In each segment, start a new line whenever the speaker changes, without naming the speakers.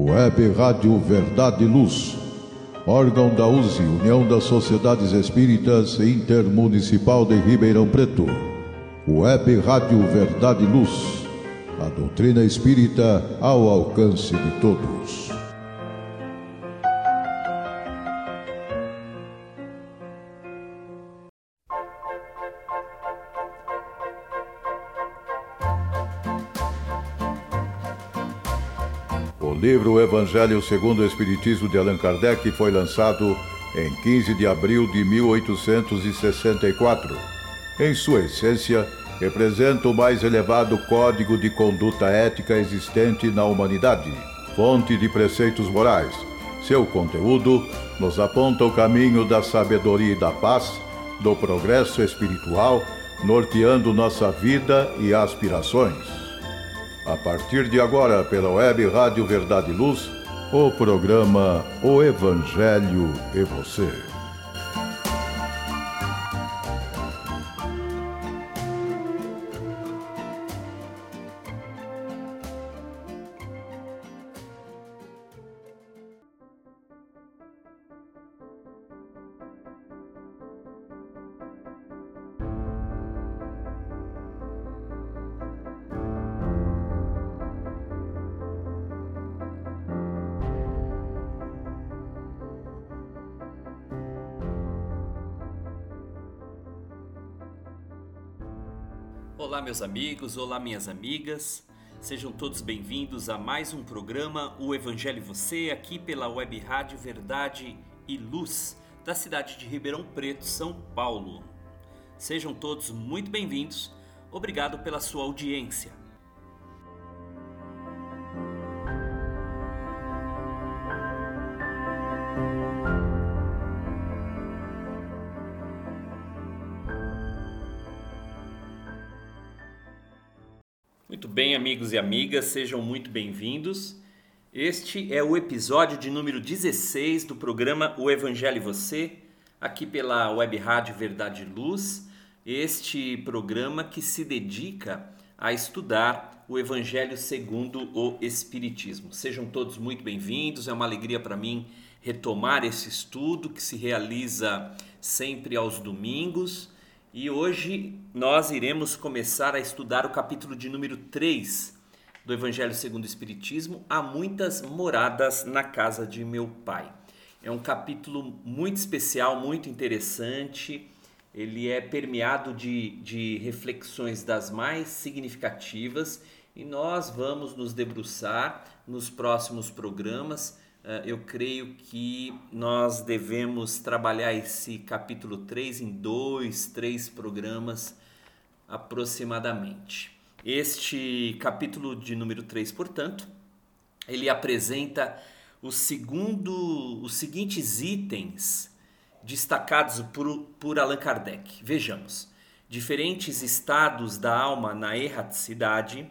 Web Rádio Verdade e Luz. Órgão da USE, União das Sociedades Espíritas Intermunicipal de Ribeirão Preto. Web Rádio Verdade e Luz. A doutrina espírita ao alcance de todos. O livro Evangelho segundo o Espiritismo de Allan Kardec foi lançado em 15 de abril de 1864. Em sua essência, representa o mais elevado código de conduta ética existente na humanidade, fonte de preceitos morais. Seu conteúdo nos aponta o caminho da sabedoria e da paz, do progresso espiritual, norteando nossa vida e aspirações. A partir de agora, pela web Rádio Verdade e Luz, o programa O Evangelho e Você.
Olá, meus amigos, olá, minhas amigas. Sejam todos bem-vindos a mais um programa O Evangelho Você, aqui pela Web Rádio Verdade e Luz, da cidade de Ribeirão Preto, São Paulo. Sejam todos muito bem-vindos. Obrigado pela sua audiência. Amigos e amigas, sejam muito bem-vindos. Este é o episódio de número 16 do programa O Evangelho e Você, aqui pela Web Rádio Verdade e Luz. Este programa que se dedica a estudar o Evangelho segundo o Espiritismo. Sejam todos muito bem-vindos, é uma alegria para mim retomar esse estudo que se realiza sempre aos domingos. E hoje nós iremos começar a estudar o capítulo de número 3 do Evangelho segundo o Espiritismo, Há muitas moradas na casa de meu pai. É um capítulo muito especial, muito interessante. Ele é permeado de, de reflexões das mais significativas e nós vamos nos debruçar nos próximos programas eu creio que nós devemos trabalhar esse capítulo 3 em dois, três programas aproximadamente. Este capítulo de número 3, portanto, ele apresenta o segundo, os seguintes itens destacados por, por Allan Kardec. Vejamos: diferentes estados da alma na erraticidade,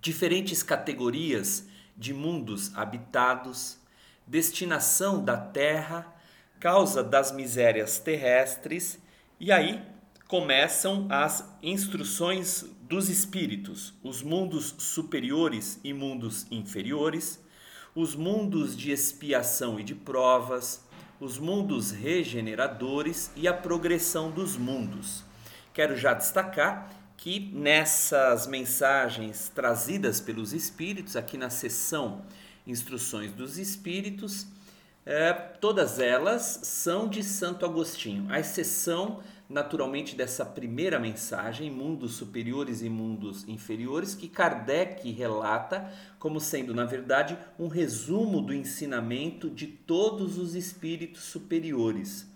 diferentes categorias de mundos habitados, destinação da terra, causa das misérias terrestres, e aí começam as instruções dos espíritos, os mundos superiores e mundos inferiores, os mundos de expiação e de provas, os mundos regeneradores e a progressão dos mundos. Quero já destacar que nessas mensagens trazidas pelos Espíritos, aqui na sessão Instruções dos Espíritos, é, todas elas são de Santo Agostinho, à exceção, naturalmente, dessa primeira mensagem, Mundos Superiores e Mundos Inferiores, que Kardec relata como sendo, na verdade, um resumo do ensinamento de todos os espíritos superiores.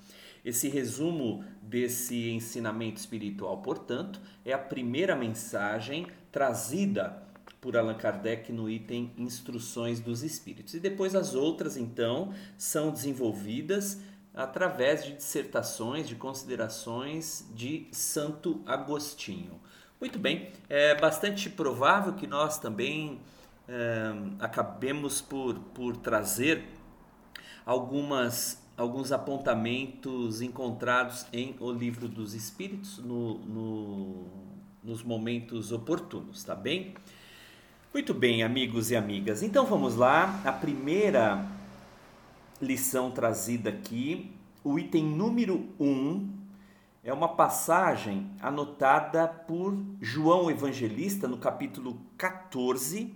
Esse resumo desse ensinamento espiritual, portanto, é a primeira mensagem trazida por Allan Kardec no item Instruções dos Espíritos. E depois as outras, então, são desenvolvidas através de dissertações, de considerações de Santo Agostinho. Muito bem, é bastante provável que nós também é, acabemos por, por trazer algumas alguns apontamentos encontrados em O Livro dos Espíritos no, no, nos momentos oportunos, tá bem? Muito bem, amigos e amigas. Então vamos lá. A primeira lição trazida aqui, o item número 1, um, é uma passagem anotada por João Evangelista no capítulo 14,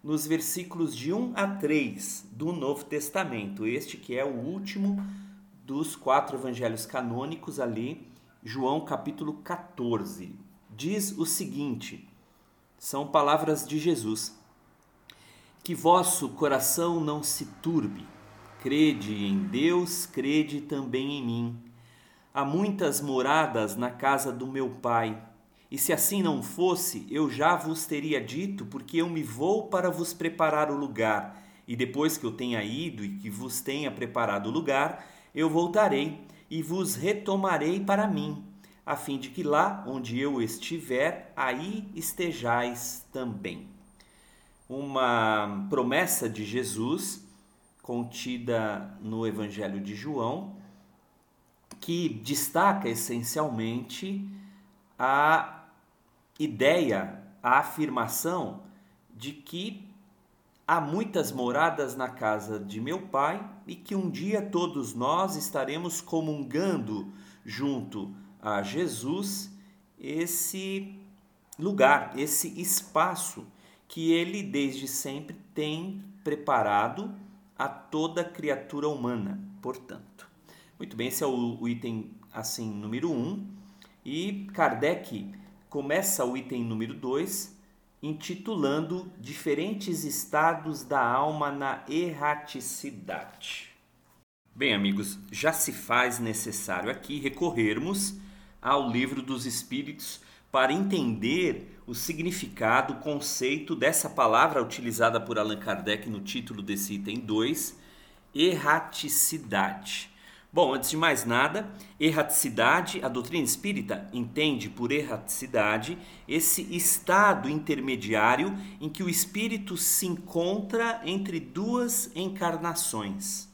nos versículos de 1 a 3 do Novo Testamento. Este que é o último dos quatro evangelhos canônicos ali, João capítulo 14. Diz o seguinte: são palavras de Jesus. Que vosso coração não se turbe. Crede em Deus, crede também em mim. Há muitas moradas na casa do meu Pai. E se assim não fosse, eu já vos teria dito, porque eu me vou para vos preparar o lugar. E depois que eu tenha ido e que vos tenha preparado o lugar, eu voltarei e vos retomarei para mim, a fim de que lá onde eu estiver, aí estejais também. Uma promessa de Jesus contida no Evangelho de João, que destaca essencialmente a ideia, a afirmação de que há muitas moradas na casa de meu pai e que um dia todos nós estaremos comungando junto a Jesus esse lugar, esse espaço que ele desde sempre tem preparado a toda criatura humana, portanto. Muito bem, esse é o, item assim número 1 um, e Kardec começa o item número 2 intitulando Diferentes estados da alma na erraticidade. Bem, amigos, já se faz necessário aqui recorrermos ao Livro dos Espíritos para entender o significado, o conceito dessa palavra utilizada por Allan Kardec no título desse item 2, erraticidade. Bom, antes de mais nada, erraticidade, a doutrina espírita entende por erraticidade esse estado intermediário em que o espírito se encontra entre duas encarnações.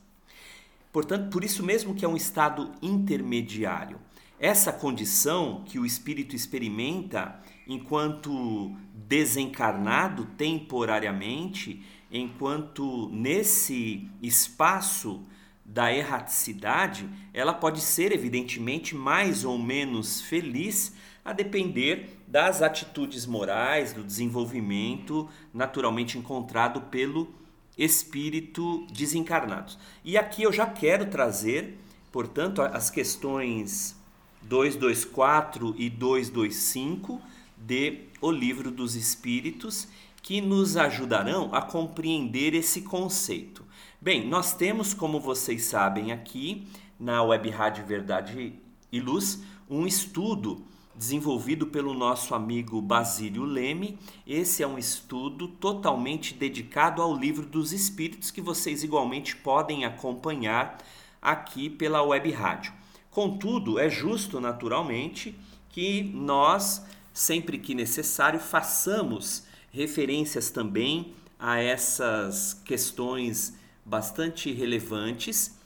Portanto, por isso mesmo que é um estado intermediário. Essa condição que o espírito experimenta enquanto desencarnado temporariamente, enquanto nesse espaço da erraticidade, ela pode ser evidentemente mais ou menos feliz a depender das atitudes morais, do desenvolvimento naturalmente encontrado pelo espírito desencarnado. E aqui eu já quero trazer, portanto, as questões 224 e 225 de O Livro dos Espíritos, que nos ajudarão a compreender esse conceito. Bem, nós temos, como vocês sabem aqui, na Web Rádio Verdade e Luz, um estudo desenvolvido pelo nosso amigo Basílio Leme. Esse é um estudo totalmente dedicado ao livro dos Espíritos que vocês igualmente podem acompanhar aqui pela Web Rádio. Contudo, é justo, naturalmente, que nós, sempre que necessário, façamos referências também a essas questões bastante relevantes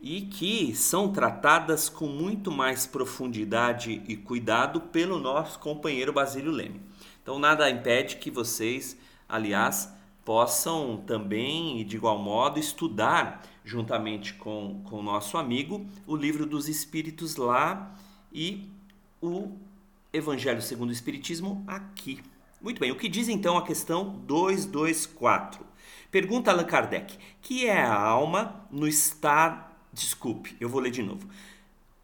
e que são tratadas com muito mais profundidade e cuidado pelo nosso companheiro Basílio Leme. Então, nada impede que vocês, aliás, possam também, de igual modo, estudar juntamente com o nosso amigo o livro dos Espíritos lá e o Evangelho segundo o Espiritismo aqui. Muito bem, o que diz então a questão 224? Pergunta Allan Kardec: que é a alma no estado. Desculpe, eu vou ler de novo.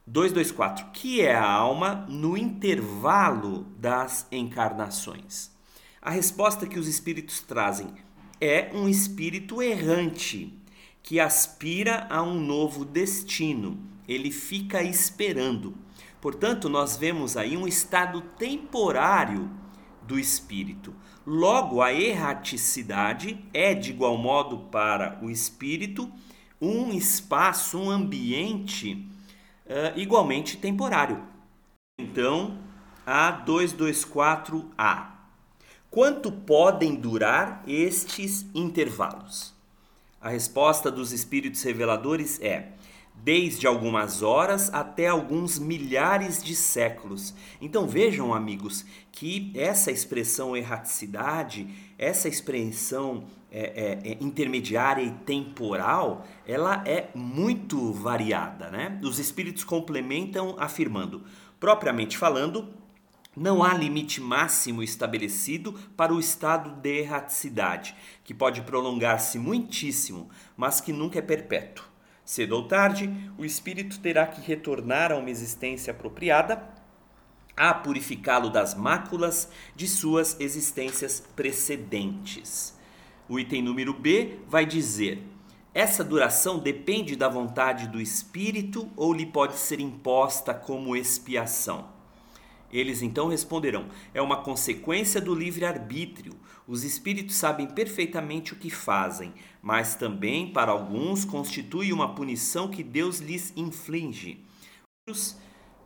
224. Que é a alma no intervalo das encarnações? A resposta que os espíritos trazem é um espírito errante que aspira a um novo destino. Ele fica esperando. Portanto, nós vemos aí um estado temporário do espírito. Logo, a erraticidade é, de igual modo, para o espírito, um espaço, um ambiente uh, igualmente temporário. Então, A224A. Quanto podem durar estes intervalos? A resposta dos espíritos reveladores é: desde algumas horas até alguns milhares de séculos. Então vejam, amigos, que essa expressão erraticidade, essa expressão é, é, é, intermediária e temporal, ela é muito variada. Né? Os espíritos complementam afirmando, propriamente falando, não há limite máximo estabelecido para o estado de erraticidade, que pode prolongar-se muitíssimo, mas que nunca é perpétuo. Cedo ou tarde, o espírito terá que retornar a uma existência apropriada a purificá-lo das máculas de suas existências precedentes. O item número B vai dizer: essa duração depende da vontade do espírito ou lhe pode ser imposta como expiação? Eles então responderão: é uma consequência do livre-arbítrio. Os espíritos sabem perfeitamente o que fazem, mas também, para alguns, constitui uma punição que Deus lhes inflige. Outros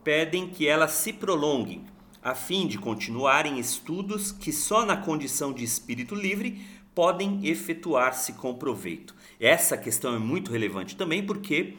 pedem que ela se prolongue, a fim de continuarem estudos que só na condição de espírito livre podem efetuar-se com proveito. Essa questão é muito relevante também porque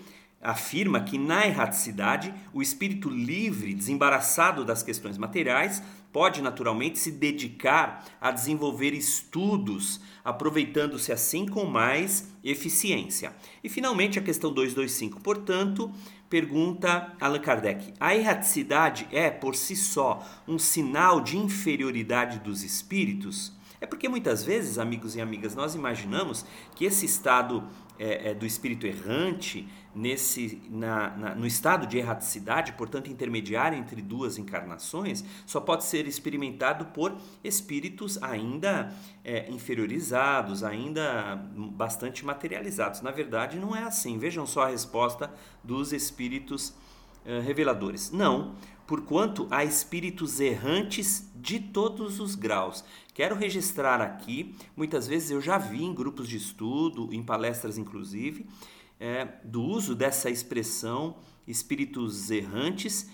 afirma que na erraticidade o espírito livre, desembaraçado das questões materiais, pode naturalmente se dedicar a desenvolver estudos, aproveitando-se assim com mais eficiência. E finalmente a questão 225, portanto, pergunta Allan Kardec: a erraticidade é por si só um sinal de inferioridade dos espíritos? É porque muitas vezes, amigos e amigas, nós imaginamos que esse estado é, é, do espírito errante, nesse, na, na, no estado de erraticidade, portanto intermediário entre duas encarnações, só pode ser experimentado por espíritos ainda é, inferiorizados, ainda bastante materializados. Na verdade, não é assim. Vejam só a resposta dos espíritos é, reveladores. Não, porquanto há espíritos errantes de todos os graus. Quero registrar aqui, muitas vezes eu já vi em grupos de estudo, em palestras inclusive, é, do uso dessa expressão espíritos errantes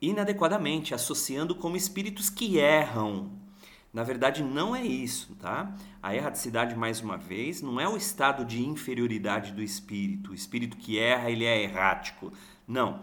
inadequadamente, associando como espíritos que erram. Na verdade, não é isso, tá? A erraticidade, mais uma vez, não é o estado de inferioridade do espírito. O espírito que erra, ele é errático. Não.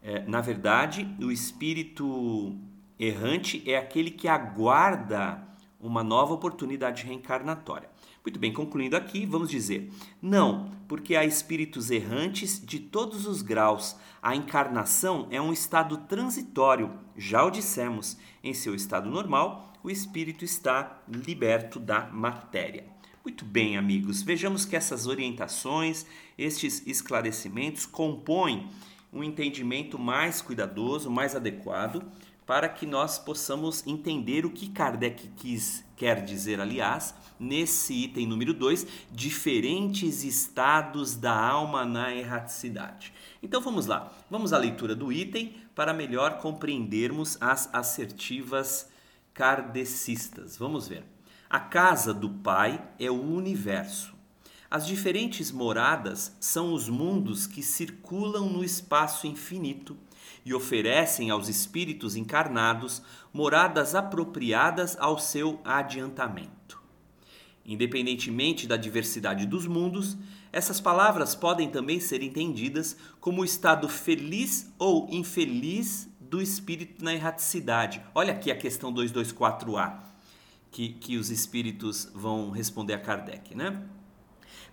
É, na verdade, o espírito errante é aquele que aguarda uma nova oportunidade reencarnatória. Muito bem, concluindo aqui, vamos dizer: não, porque há espíritos errantes de todos os graus. A encarnação é um estado transitório, já o dissemos. Em seu estado normal, o espírito está liberto da matéria. Muito bem, amigos, vejamos que essas orientações, estes esclarecimentos compõem um entendimento mais cuidadoso, mais adequado para que nós possamos entender o que Kardec quis, quer dizer, aliás, nesse item número 2, diferentes estados da alma na erraticidade. Então vamos lá, vamos à leitura do item para melhor compreendermos as assertivas kardecistas. Vamos ver. A casa do Pai é o universo. As diferentes moradas são os mundos que circulam no espaço infinito e oferecem aos espíritos encarnados moradas apropriadas ao seu adiantamento. Independentemente da diversidade dos mundos, essas palavras podem também ser entendidas como o estado feliz ou infeliz do espírito na erraticidade. Olha aqui a questão 224A, que, que os espíritos vão responder a Kardec, né?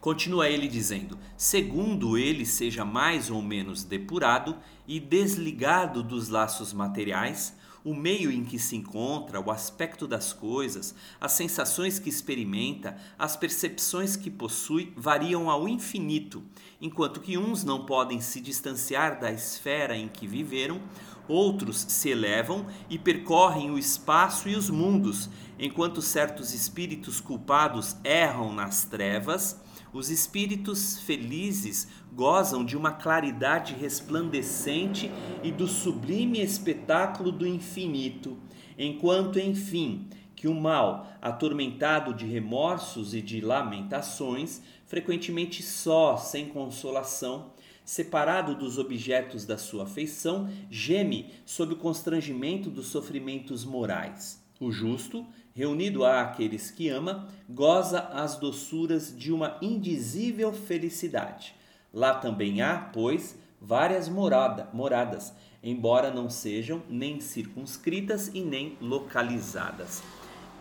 Continua ele dizendo: segundo ele seja mais ou menos depurado e desligado dos laços materiais, o meio em que se encontra, o aspecto das coisas, as sensações que experimenta, as percepções que possui variam ao infinito, enquanto que uns não podem se distanciar da esfera em que viveram, outros se elevam e percorrem o espaço e os mundos, enquanto certos espíritos culpados erram nas trevas os espíritos felizes gozam de uma claridade resplandecente e do sublime espetáculo do infinito, enquanto, enfim, que o mal, atormentado de remorsos e de lamentações, frequentemente só, sem consolação, separado dos objetos da sua afeição, geme sob o constrangimento dos sofrimentos morais. O justo, reunido àqueles que ama, goza as doçuras de uma indizível felicidade. Lá também há, pois, várias morada, moradas, embora não sejam nem circunscritas e nem localizadas.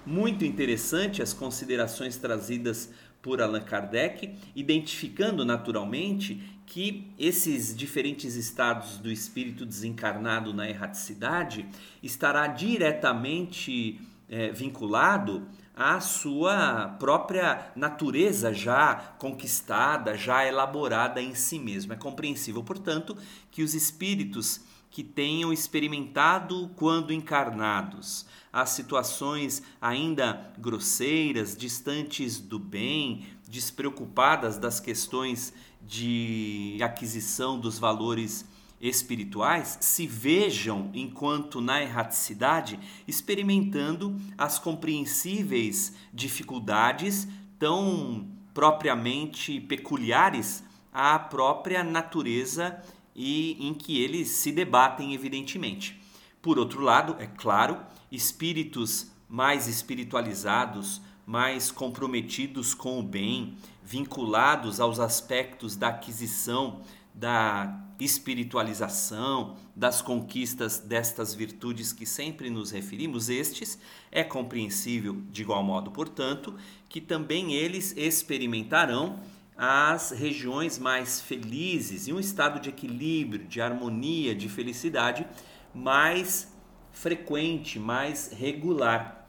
Muito interessante as considerações trazidas por Allan Kardec, identificando naturalmente que esses diferentes estados do espírito desencarnado na erraticidade estará diretamente é, vinculado à sua própria natureza já conquistada, já elaborada em si mesmo. É compreensível, portanto, que os espíritos que tenham experimentado quando encarnados as situações ainda grosseiras, distantes do bem, despreocupadas das questões de aquisição dos valores espirituais, se vejam enquanto na erraticidade experimentando as compreensíveis dificuldades tão propriamente peculiares à própria natureza e em que eles se debatem evidentemente. Por outro lado, é claro, espíritos mais espiritualizados, mais comprometidos com o bem, vinculados aos aspectos da aquisição, da espiritualização, das conquistas destas virtudes que sempre nos referimos, estes é compreensível de igual modo, portanto, que também eles experimentarão as regiões mais felizes e um estado de equilíbrio, de harmonia, de felicidade mais frequente, mais regular.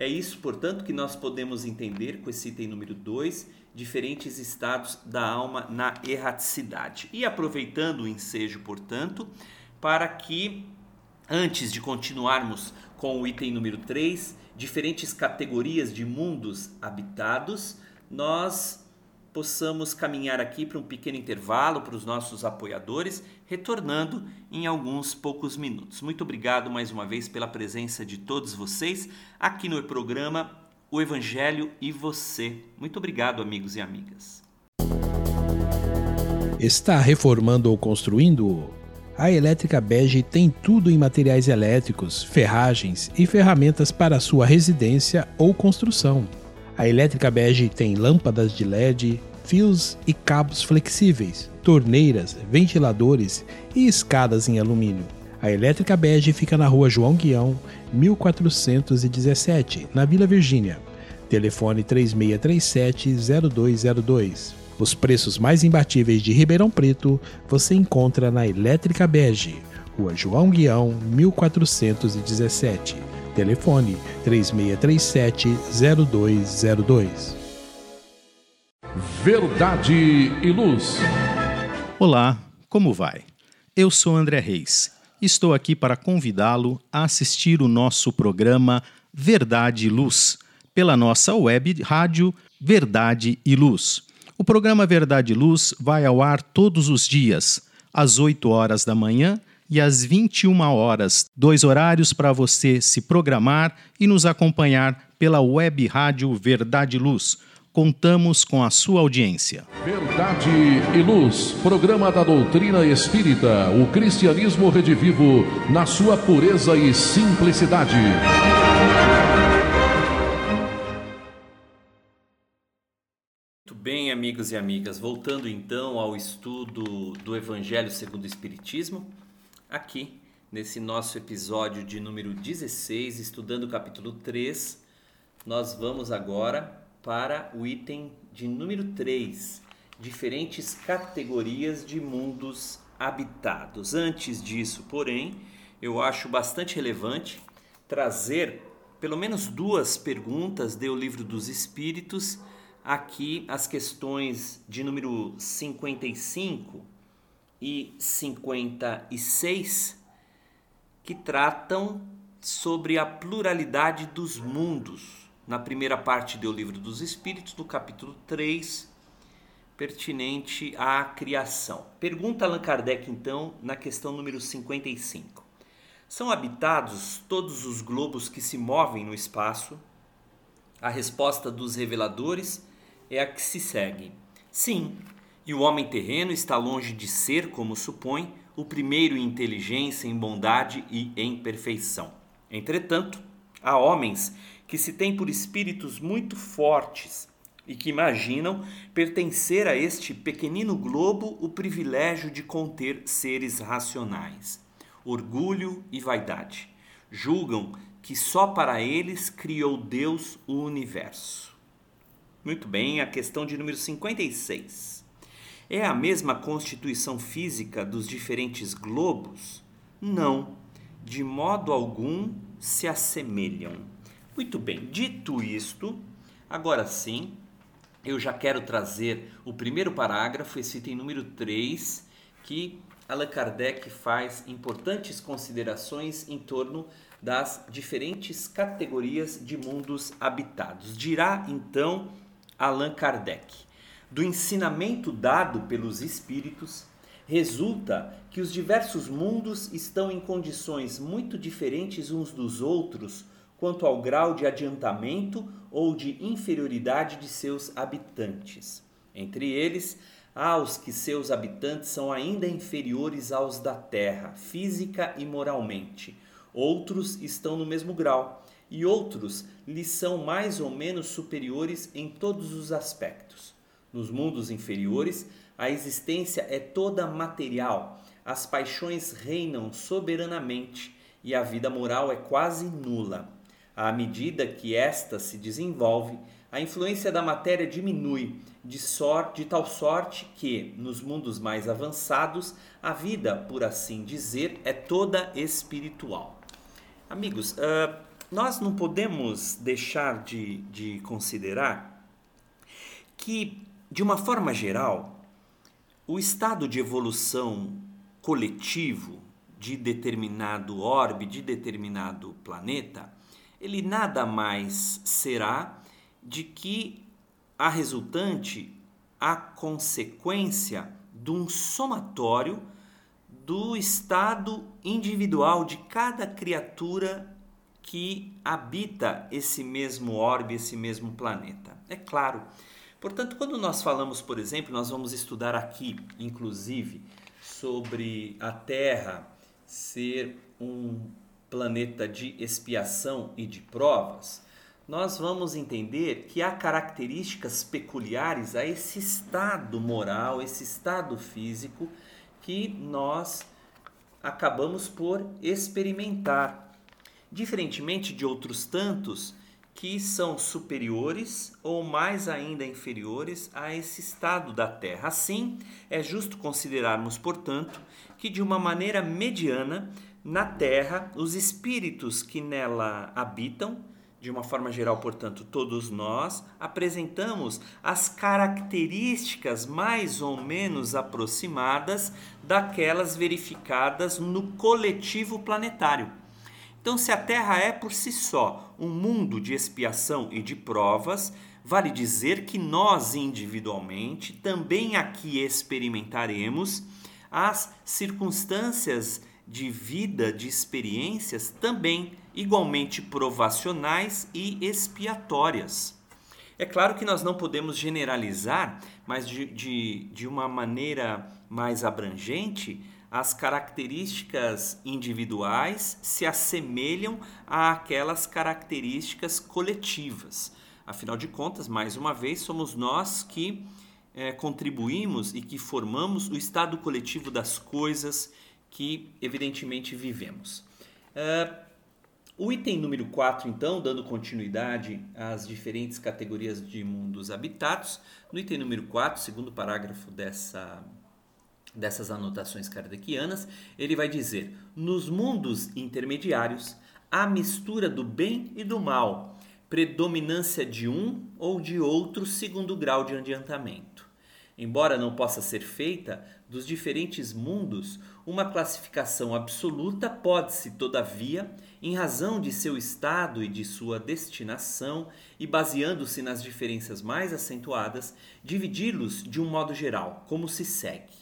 É isso, portanto, que nós podemos entender com esse item número 2, diferentes estados da alma na erraticidade. E aproveitando o ensejo, portanto, para que antes de continuarmos com o item número 3, diferentes categorias de mundos habitados, nós possamos caminhar aqui para um pequeno intervalo para os nossos apoiadores, retornando em alguns poucos minutos. Muito obrigado mais uma vez pela presença de todos vocês aqui no programa O Evangelho e Você. Muito obrigado, amigos e amigas.
Está reformando ou construindo? A Elétrica Bege tem tudo em materiais elétricos, ferragens e ferramentas para sua residência ou construção a elétrica bege tem lâmpadas de LED, fios e cabos flexíveis, torneiras, ventiladores e escadas em alumínio. A elétrica bege fica na rua João Guião, 1417, na Vila Virgínia. Telefone 3637-0202. Os preços mais imbatíveis de Ribeirão Preto você encontra na Elétrica Bege, Rua João Guião, 1417. Telefone 3637-0202.
Verdade e Luz.
Olá, como vai? Eu sou André Reis. Estou aqui para convidá-lo a assistir o nosso programa Verdade e Luz pela nossa web rádio Verdade e Luz. O programa Verdade e Luz vai ao ar todos os dias, às 8 horas da manhã e às 21 horas, dois horários para você se programar e nos acompanhar pela web rádio Verdade Luz. Contamos com a sua audiência.
Verdade e Luz, programa da doutrina espírita, o cristianismo redivivo na sua pureza e simplicidade.
Muito bem, amigos e amigas, voltando então ao estudo do Evangelho segundo o Espiritismo, aqui nesse nosso episódio de número 16, estudando o capítulo 3, nós vamos agora para o item de número 3, diferentes categorias de mundos habitados. Antes disso, porém, eu acho bastante relevante trazer pelo menos duas perguntas do Livro dos Espíritos, aqui as questões de número 55 e 56 que tratam sobre a pluralidade dos mundos. Na primeira parte do Livro dos Espíritos, no capítulo 3, pertinente à criação. Pergunta Allan Kardec, então, na questão número 55. São habitados todos os globos que se movem no espaço? A resposta dos reveladores é a que se segue. Sim, e o homem terreno está longe de ser, como supõe, o primeiro em inteligência, em bondade e em perfeição. Entretanto, há homens que se têm por espíritos muito fortes, e que imaginam pertencer a este pequenino globo o privilégio de conter seres racionais. Orgulho e vaidade. Julgam que só para eles criou Deus o universo. Muito bem, a questão de número 56. É a mesma constituição física dos diferentes globos? Não, de modo algum se assemelham. Muito bem, dito isto, agora sim, eu já quero trazer o primeiro parágrafo, esse item número 3, que Allan Kardec faz importantes considerações em torno das diferentes categorias de mundos habitados. Dirá então Allan Kardec: do ensinamento dado pelos espíritos, resulta que os diversos mundos estão em condições muito diferentes uns dos outros quanto ao grau de adiantamento ou de inferioridade de seus habitantes. Entre eles, há os que seus habitantes são ainda inferiores aos da terra, física e moralmente. Outros estão no mesmo grau, e outros lhes são mais ou menos superiores em todos os aspectos. Nos mundos inferiores, a existência é toda material, as paixões reinam soberanamente e a vida moral é quase nula. À medida que esta se desenvolve, a influência da matéria diminui, de, sorte, de tal sorte que, nos mundos mais avançados, a vida, por assim dizer, é toda espiritual. Amigos, uh, nós não podemos deixar de, de considerar que, de uma forma geral, o estado de evolução coletivo de determinado orbe, de determinado planeta, ele nada mais será de que a resultante a consequência de um somatório do estado individual de cada criatura que habita esse mesmo orbe, esse mesmo planeta. É claro. Portanto, quando nós falamos, por exemplo, nós vamos estudar aqui, inclusive, sobre a Terra ser um planeta de expiação e de provas, nós vamos entender que há características peculiares a esse estado moral, esse estado físico que nós acabamos por experimentar. Diferentemente de outros tantos que são superiores ou mais ainda inferiores a esse estado da Terra. Assim, é justo considerarmos, portanto, que de uma maneira mediana na Terra, os espíritos que nela habitam, de uma forma geral, portanto, todos nós, apresentamos as características mais ou menos aproximadas daquelas verificadas no coletivo planetário. Então, se a Terra é por si só um mundo de expiação e de provas, vale dizer que nós individualmente também aqui experimentaremos as circunstâncias de vida, de experiências também igualmente provacionais e expiatórias. É claro que nós não podemos generalizar, mas de, de, de uma maneira mais abrangente, as características individuais se assemelham àquelas características coletivas. Afinal de contas, mais uma vez, somos nós que é, contribuímos e que formamos o estado coletivo das coisas que evidentemente vivemos. Uh, o item número 4, então, dando continuidade às diferentes categorias de mundos habitados, no item número 4, segundo parágrafo dessa, dessas anotações kardecianas, ele vai dizer: nos mundos intermediários, há mistura do bem e do mal, predominância de um ou de outro segundo grau de adiantamento. Embora não possa ser feita dos diferentes mundos, uma classificação absoluta pode-se, todavia, em razão de seu estado e de sua destinação, e baseando-se nas diferenças mais acentuadas, dividi-los de um modo geral, como se segue.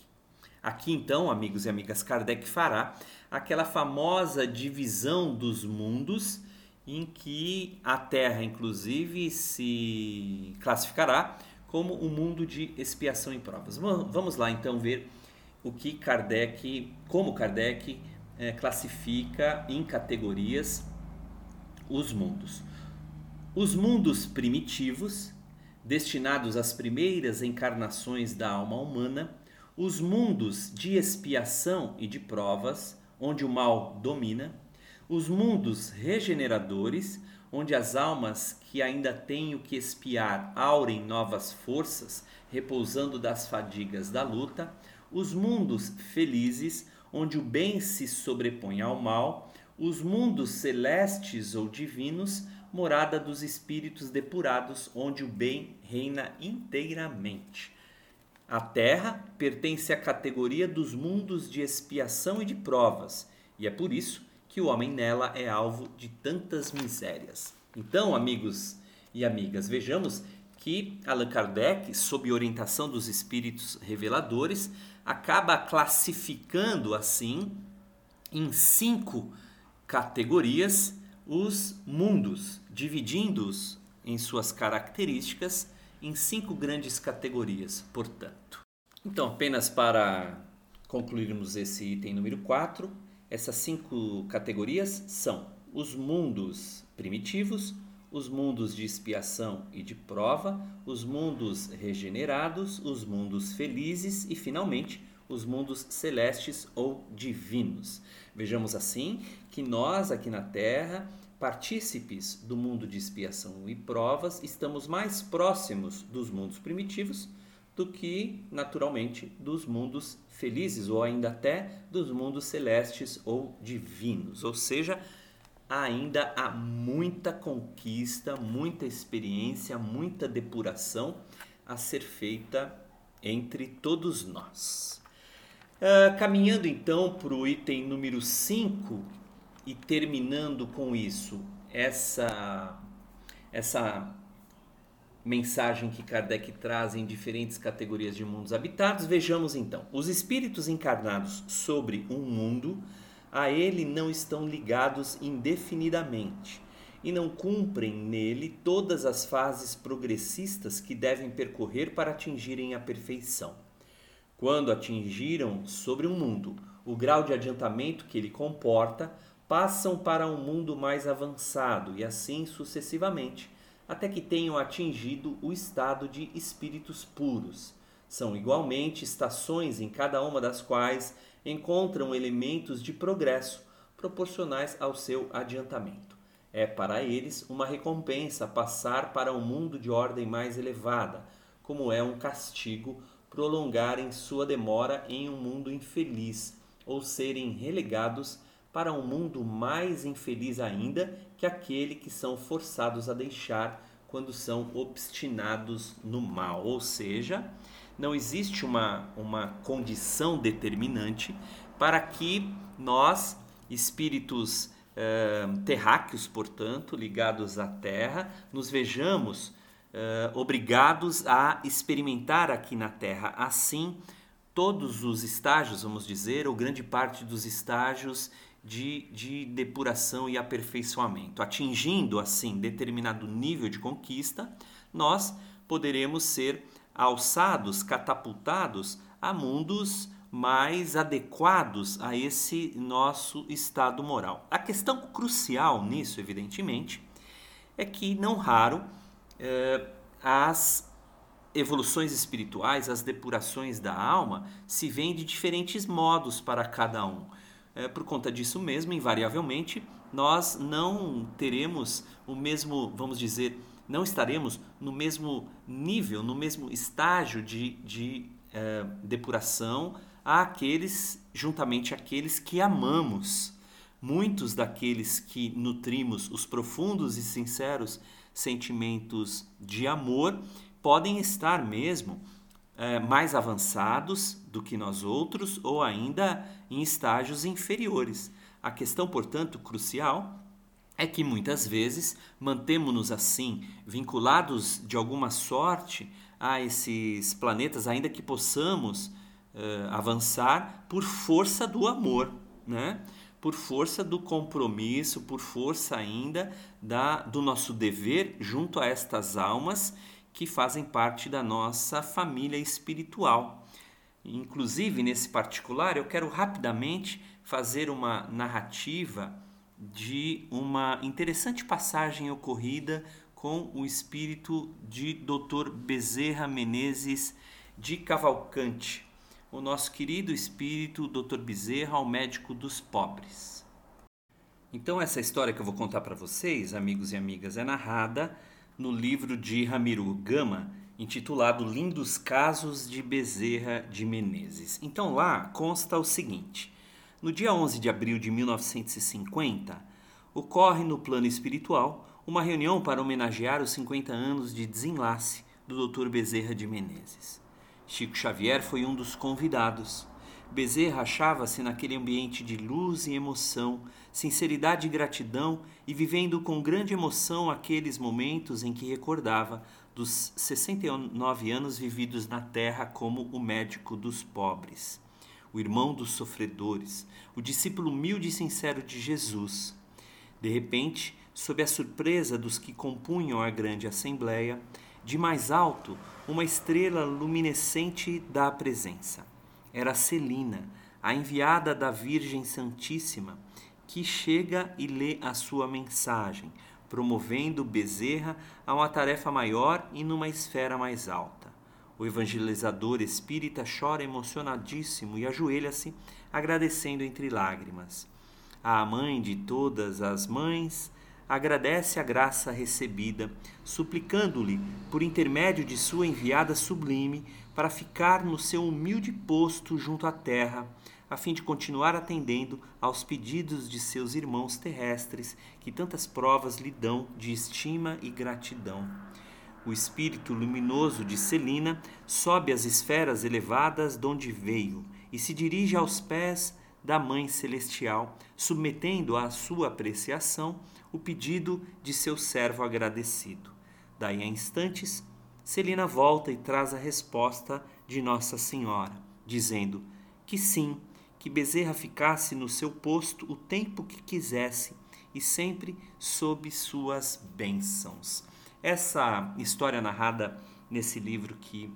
Aqui então, amigos e amigas, Kardec fará aquela famosa divisão dos mundos em que a Terra, inclusive, se classificará como um mundo de expiação e provas. Vamos lá então ver o que Kardec, como Kardec é, classifica em categorias os mundos. Os mundos primitivos destinados às primeiras encarnações da alma humana, os mundos de expiação e de provas, onde o mal domina, os mundos regeneradores, onde as almas que ainda têm o que espiar aurem novas forças, repousando das fadigas da luta, os mundos felizes, onde o bem se sobrepõe ao mal, os mundos celestes ou divinos, morada dos espíritos depurados, onde o bem reina inteiramente. A Terra pertence à categoria dos mundos de expiação e de provas, e é por isso que o homem nela é alvo de tantas misérias. Então, amigos e amigas, vejamos que Allan Kardec, sob orientação dos espíritos reveladores, acaba classificando assim em cinco categorias os mundos, dividindo-os em suas características em cinco grandes categorias, portanto. Então, apenas para concluirmos esse item número 4, essas cinco categorias são os mundos primitivos, os mundos de expiação e de prova, os mundos regenerados, os mundos felizes e, finalmente, os mundos celestes ou divinos. Vejamos assim que nós aqui na Terra, partícipes do mundo de expiação e provas, estamos mais próximos dos mundos primitivos do que, naturalmente, dos mundos felizes ou ainda até dos mundos celestes ou divinos. Ou seja, ainda há muita conquista, muita experiência, muita depuração a ser feita entre todos nós. Uh, caminhando então para o item número 5 e terminando com isso essa, essa mensagem que Kardec traz em diferentes categorias de mundos habitados, vejamos então. Os espíritos encarnados sobre um mundo, a ele não estão ligados indefinidamente e não cumprem nele todas as fases progressistas que devem percorrer para atingirem a perfeição. Quando atingiram sobre um mundo o grau de adiantamento que ele comporta, passam para um mundo mais avançado e assim sucessivamente, até que tenham atingido o estado de espíritos puros. São igualmente estações em cada uma das quais encontram elementos de progresso proporcionais ao seu adiantamento. É para eles uma recompensa passar para um mundo de ordem mais elevada, como é um castigo prolongarem sua demora em um mundo infeliz ou serem relegados para um mundo mais infeliz ainda que aquele que são forçados a deixar quando são obstinados no mal. Ou seja, não existe uma, uma condição determinante para que nós, espíritos eh, terráqueos, portanto, ligados à Terra, nos vejamos uh, obrigados a experimentar aqui na Terra. Assim, todos os estágios, vamos dizer, ou grande parte dos estágios de, de depuração e aperfeiçoamento. Atingindo, assim, determinado nível de conquista, nós poderemos ser alçados, catapultados a mundos mais adequados a esse nosso estado moral. A questão crucial nisso, evidentemente, é que não raro eh, as evoluções espirituais, as depurações da alma, se vêm de diferentes modos para cada um. Eh, por conta disso mesmo, invariavelmente, nós não teremos o mesmo, vamos dizer, não estaremos no mesmo nível, no mesmo estágio de, de eh, depuração àqueles, juntamente àqueles que amamos. Muitos daqueles que nutrimos os profundos e sinceros sentimentos de amor podem estar mesmo é, mais avançados do que nós outros ou ainda em estágios inferiores. A questão, portanto, crucial é que muitas vezes mantemos-nos assim, vinculados de alguma sorte a esses planetas, ainda que possamos uh, avançar por força do amor, né? por força do compromisso, por força ainda da, do nosso dever junto a estas almas que fazem parte da nossa família espiritual. Inclusive, nesse particular, eu quero rapidamente fazer uma narrativa de uma interessante passagem ocorrida com o espírito de Dr. Bezerra Menezes de Cavalcante, o nosso querido espírito Dr. Bezerra, o médico dos pobres. Então essa história que eu vou contar para vocês, amigos e amigas, é narrada no livro de Ramiro Gama, intitulado Lindos Casos de Bezerra de Menezes. Então lá consta o seguinte: no dia 11 de abril de 1950, ocorre no plano espiritual uma reunião para homenagear os 50 anos de desenlace do Dr. Bezerra de Menezes. Chico Xavier foi um dos convidados. Bezerra achava-se naquele ambiente de luz e emoção, sinceridade e gratidão, e vivendo com grande emoção aqueles momentos em que recordava dos 69 anos vividos na terra como o médico dos pobres, o irmão dos sofredores, o discípulo humilde e sincero de Jesus. De repente, sob a surpresa dos que compunham a grande assembleia, de mais alto, uma estrela luminescente da presença. Era Celina, a enviada da Virgem Santíssima, que chega e lê a sua mensagem, promovendo Bezerra a uma tarefa maior e numa esfera mais alta. O evangelizador espírita chora emocionadíssimo e ajoelha-se, agradecendo entre lágrimas. A mãe de todas as mães, agradece a graça recebida, suplicando-lhe, por intermédio de sua enviada sublime, para ficar no seu humilde posto junto à terra, a fim de continuar atendendo aos pedidos de seus irmãos terrestres, que tantas provas lhe dão de estima e gratidão. O espírito luminoso de Celina sobe às esferas elevadas de onde veio e se dirige aos pés da Mãe Celestial, submetendo à sua apreciação o pedido de seu servo agradecido. Daí a instantes, Celina volta e traz a resposta de Nossa Senhora, dizendo que sim, que Bezerra ficasse no seu posto o tempo que quisesse e sempre sob suas bênçãos. Essa história narrada nesse livro que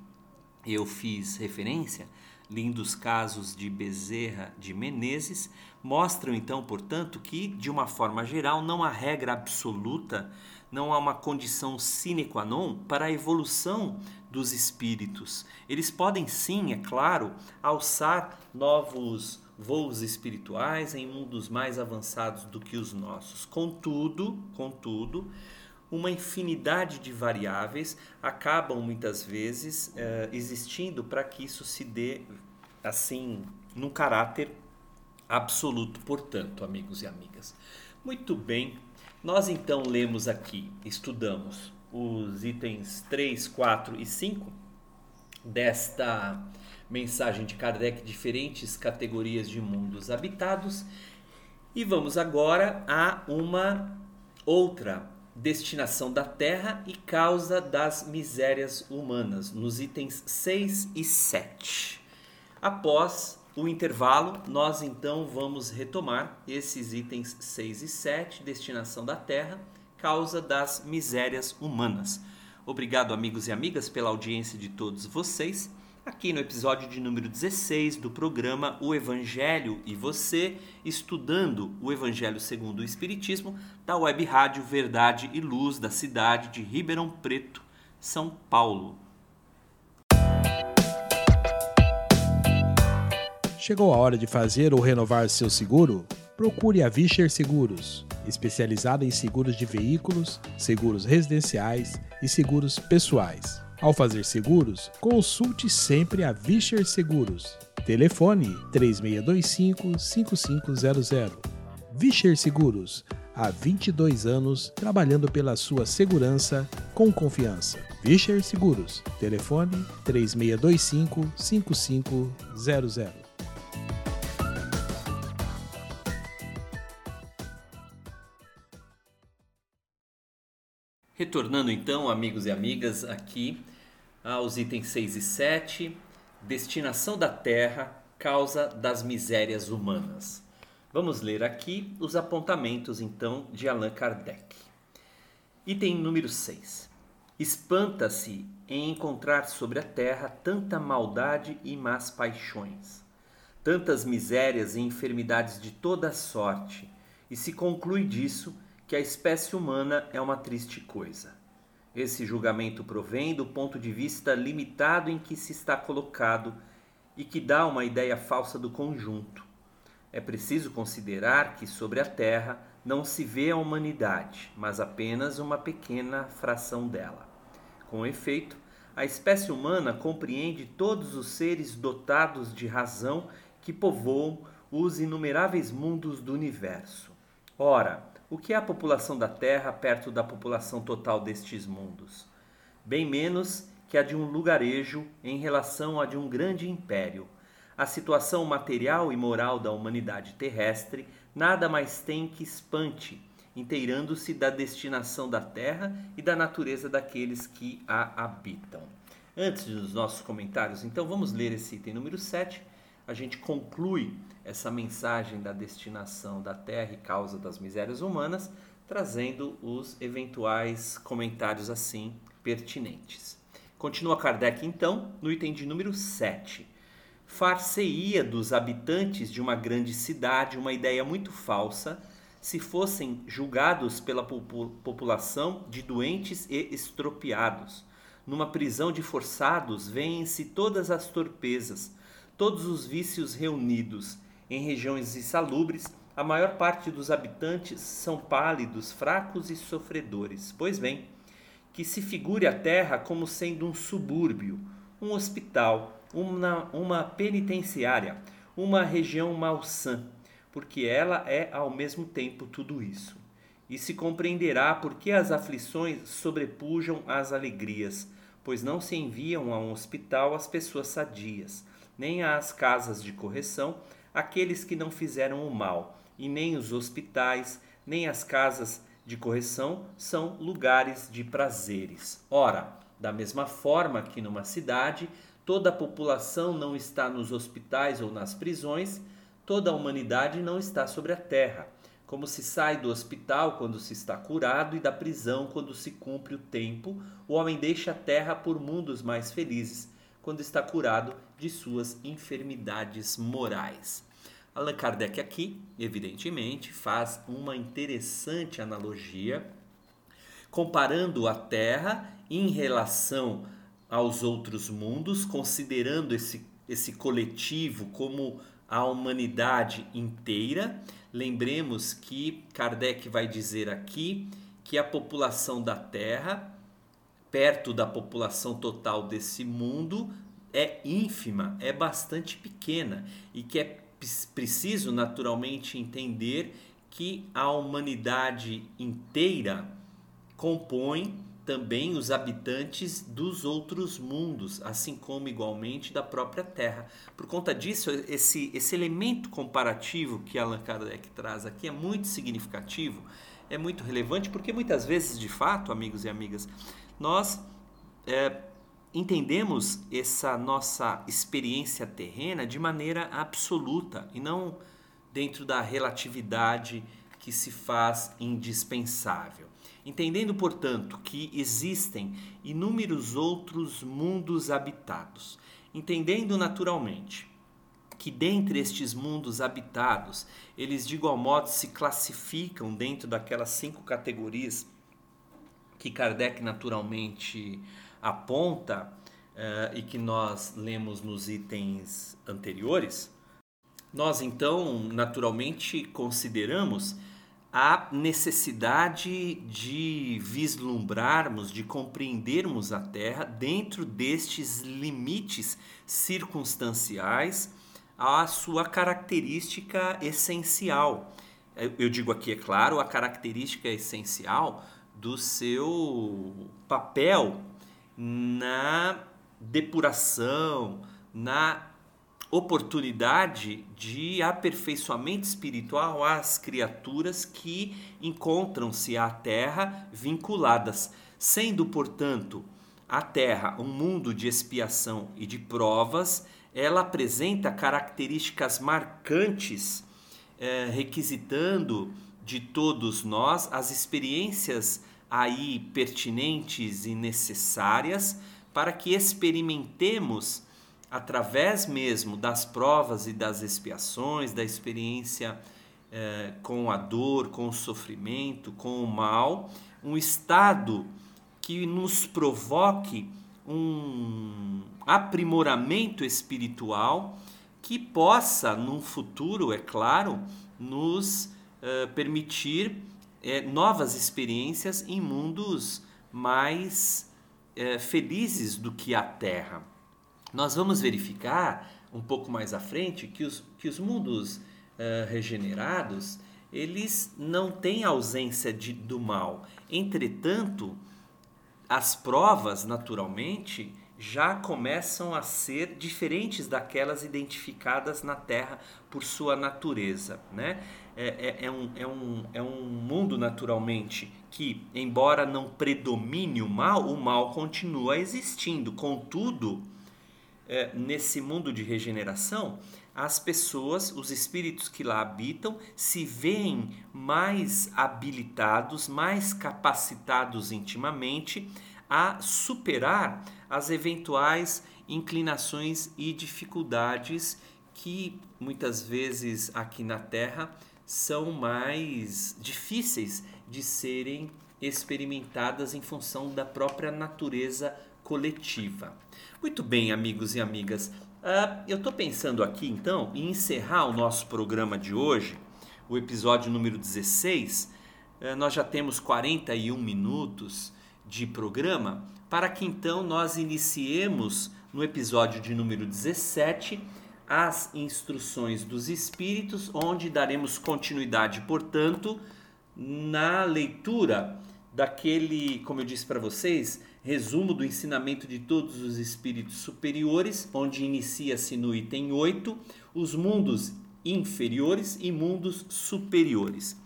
eu fiz referência lindos casos de Bezerra de Menezes, mostram então, portanto, que, de uma forma geral, não há regra absoluta, não há uma condição sine qua non para a evolução dos espíritos. Eles podem sim, é claro, alçar novos voos espirituais em mundos mais avançados do que os nossos. Contudo, contudo, uma infinidade de variáveis acabam muitas vezes eh, existindo para que isso se dê assim num caráter absoluto, portanto, amigos e amigas. Muito bem, nós então lemos aqui, estudamos os itens 3, 4 e 5 desta mensagem de Kardec, diferentes categorias de mundos habitados, e vamos agora a uma outra destinação da terra e causa das misérias humanas, nos itens 6 e 7. Após o intervalo, nós então vamos retomar esses itens 6 e 7, destinação da terra, causa das misérias humanas. Obrigado, amigos e amigas, pela audiência de todos vocês aqui no episódio de número 16 do programa O Evangelho e Você, estudando o Evangelho segundo o Espiritismo, da Web Rádio Verdade e Luz da cidade de Ribeirão Preto, São Paulo.
Chegou a hora de fazer ou renovar seu seguro? Procure a Vischer Seguros, especializada em seguros de veículos, seguros residenciais e seguros pessoais. Ao fazer seguros, consulte sempre a Vischer Seguros. Telefone 3625-5500. Vischer Seguros, há 22 anos trabalhando pela sua segurança com confiança. Vischer Seguros. Telefone 3625-5500.
Retornando então, amigos e amigas, aqui aos itens 6 e 7, destinação da terra, causa das misérias humanas. Vamos ler aqui os apontamentos então de Allan Kardec. Item número 6. Espanta-se em encontrar sobre a terra tanta maldade e más paixões, tantas misérias e enfermidades de toda sorte, e se conclui disso que a espécie humana é uma triste coisa Esse julgamento provém do ponto de vista limitado em que se está colocado e que dá uma ideia falsa do conjunto. É preciso considerar que sobre a Terra não se vê a humanidade, mas apenas uma pequena fração dela. Com efeito, a espécie humana compreende todos os seres dotados de razão que povoam os inumeráveis mundos do universo. Ora, o que é a população da Terra perto da população total destes mundos? Bem menos que a de um lugarejo em relação a de um grande império. A situação material e moral da humanidade terrestre nada mais tem que espante, inteirando-se da destinação da terra e da natureza daqueles que a habitam. Antes dos nossos comentários, então, vamos ler esse item número 7. A gente conclui essa mensagem da destinação da terra e causa das misérias humanas, trazendo os eventuais comentários assim pertinentes. Continua Kardec então no item de número 7. Far-se-ia dos habitantes de uma grande cidade uma ideia muito falsa se fossem julgados pela população de doentes e estropiados. Numa prisão de forçados veem-se todas as torpezas, todos os vícios reunidos, em regiões insalubres, a maior parte dos habitantes são pálidos, fracos e sofredores. Pois bem, que se figure a terra como sendo um subúrbio, um hospital, uma, uma penitenciária, uma região malsã, porque ela é ao mesmo tempo tudo isso. E se compreenderá por que as aflições sobrepujam as alegrias, pois não se enviam a um hospital as pessoas sadias, nem às casas de correção aqueles que não fizeram o mal, e nem os hospitais, nem as casas de correção são lugares de prazeres. Ora, da mesma forma que numa cidade toda a população não está nos hospitais ou nas prisões, toda a humanidade não está sobre a terra. Como se sai do hospital quando se está curado e da prisão quando se cumpre o tempo, o homem deixa a terra por mundos mais felizes quando está curado de suas enfermidades morais. Allan Kardec aqui, evidentemente, faz uma interessante analogia comparando a Terra em relação aos outros mundos, considerando esse, esse coletivo como a humanidade inteira. Lembremos que Kardec vai dizer aqui que a população da Terra perto da população total desse mundo é ínfima, é bastante pequena e que é preciso naturalmente entender que a humanidade inteira compõe também os habitantes dos outros mundos, assim como igualmente da própria Terra. Por conta disso, esse, esse elemento comparativo que Allan Kardec traz aqui é muito significativo, é muito relevante, porque muitas vezes, de fato, amigos e amigas, nós é, entendemos essa nossa experiência terrena de maneira absoluta e não dentro da relatividade que se faz indispensável. Entendendo, portanto, que existem inúmeros outros mundos habitados, entendendo naturalmente que dentre estes mundos habitados, eles de igual modo se classificam dentro daquelas cinco categorias que Kardec naturalmente aponta uh, e que nós lemos nos itens anteriores, nós então naturalmente consideramos a necessidade de vislumbrarmos, de compreendermos a Terra dentro destes limites circunstanciais à sua característica essencial. Eu digo aqui, é claro, a característica essencial do seu papel na depuração, na oportunidade de aperfeiçoamento espiritual às criaturas que encontram-se à Terra vinculadas, sendo, portanto, a Terra um mundo de expiação e de provas, ela apresenta características marcantes, eh, requisitando de todos nós as experiências aí pertinentes e necessárias para que experimentemos através mesmo das provas e das expiações, da experiência eh, com a dor, com o sofrimento, com o mal, um estado que nos provoque um aprimoramento espiritual que possa, num futuro, é claro, nos uh, permitir uh, novas experiências em mundos mais uh, felizes do que a Terra. Nós vamos verificar um pouco mais à frente que os, que os mundos regenerados eles não têm ausência de, do mal. Entretanto, as provas, naturalmente, já começam a ser diferentes daquelas identificadas na Terra por sua natureza. Né? É, é, é, um, é, um, é um mundo, naturalmente, que, embora não predomine o mal, o mal continua existindo. Contudo, é, nesse mundo de regeneração, as pessoas, os espíritos que lá habitam, se veem mais habilitados, mais capacitados intimamente a superar as eventuais inclinações e dificuldades que muitas vezes aqui na Terra são mais difíceis de serem experimentadas em função da própria natureza coletiva. Muito bem, amigos e amigas, Uh, eu estou pensando aqui então em encerrar o nosso programa de hoje, o episódio número 16. Uh, nós já temos 41 minutos de programa, para que então nós iniciemos no episódio de número 17 as instruções dos Espíritos, onde daremos continuidade, portanto, na leitura daquele, como eu disse para vocês, resumo do ensinamento de todos os espíritos superiores, onde inicia-se no item 8 os mundos inferiores e mundos superiores.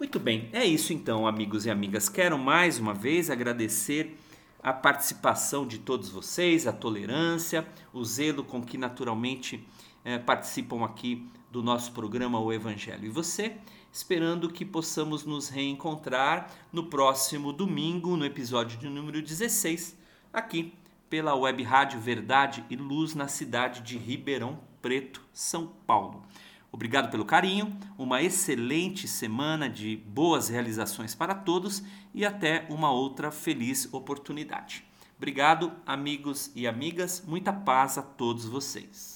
Muito bem, é isso então, amigos e amigas. Quero mais uma vez agradecer a participação de todos vocês, a tolerância, o zelo com que naturalmente é, participam aqui do nosso programa O Evangelho. E você, esperando que possamos nos reencontrar no próximo domingo, no episódio de número 16, aqui pela Web Rádio Verdade e Luz na cidade de Ribeirão Preto, São Paulo. Obrigado pelo carinho, uma excelente semana de boas realizações para todos e até uma outra feliz oportunidade. Obrigado, amigos e amigas, muita paz a todos vocês.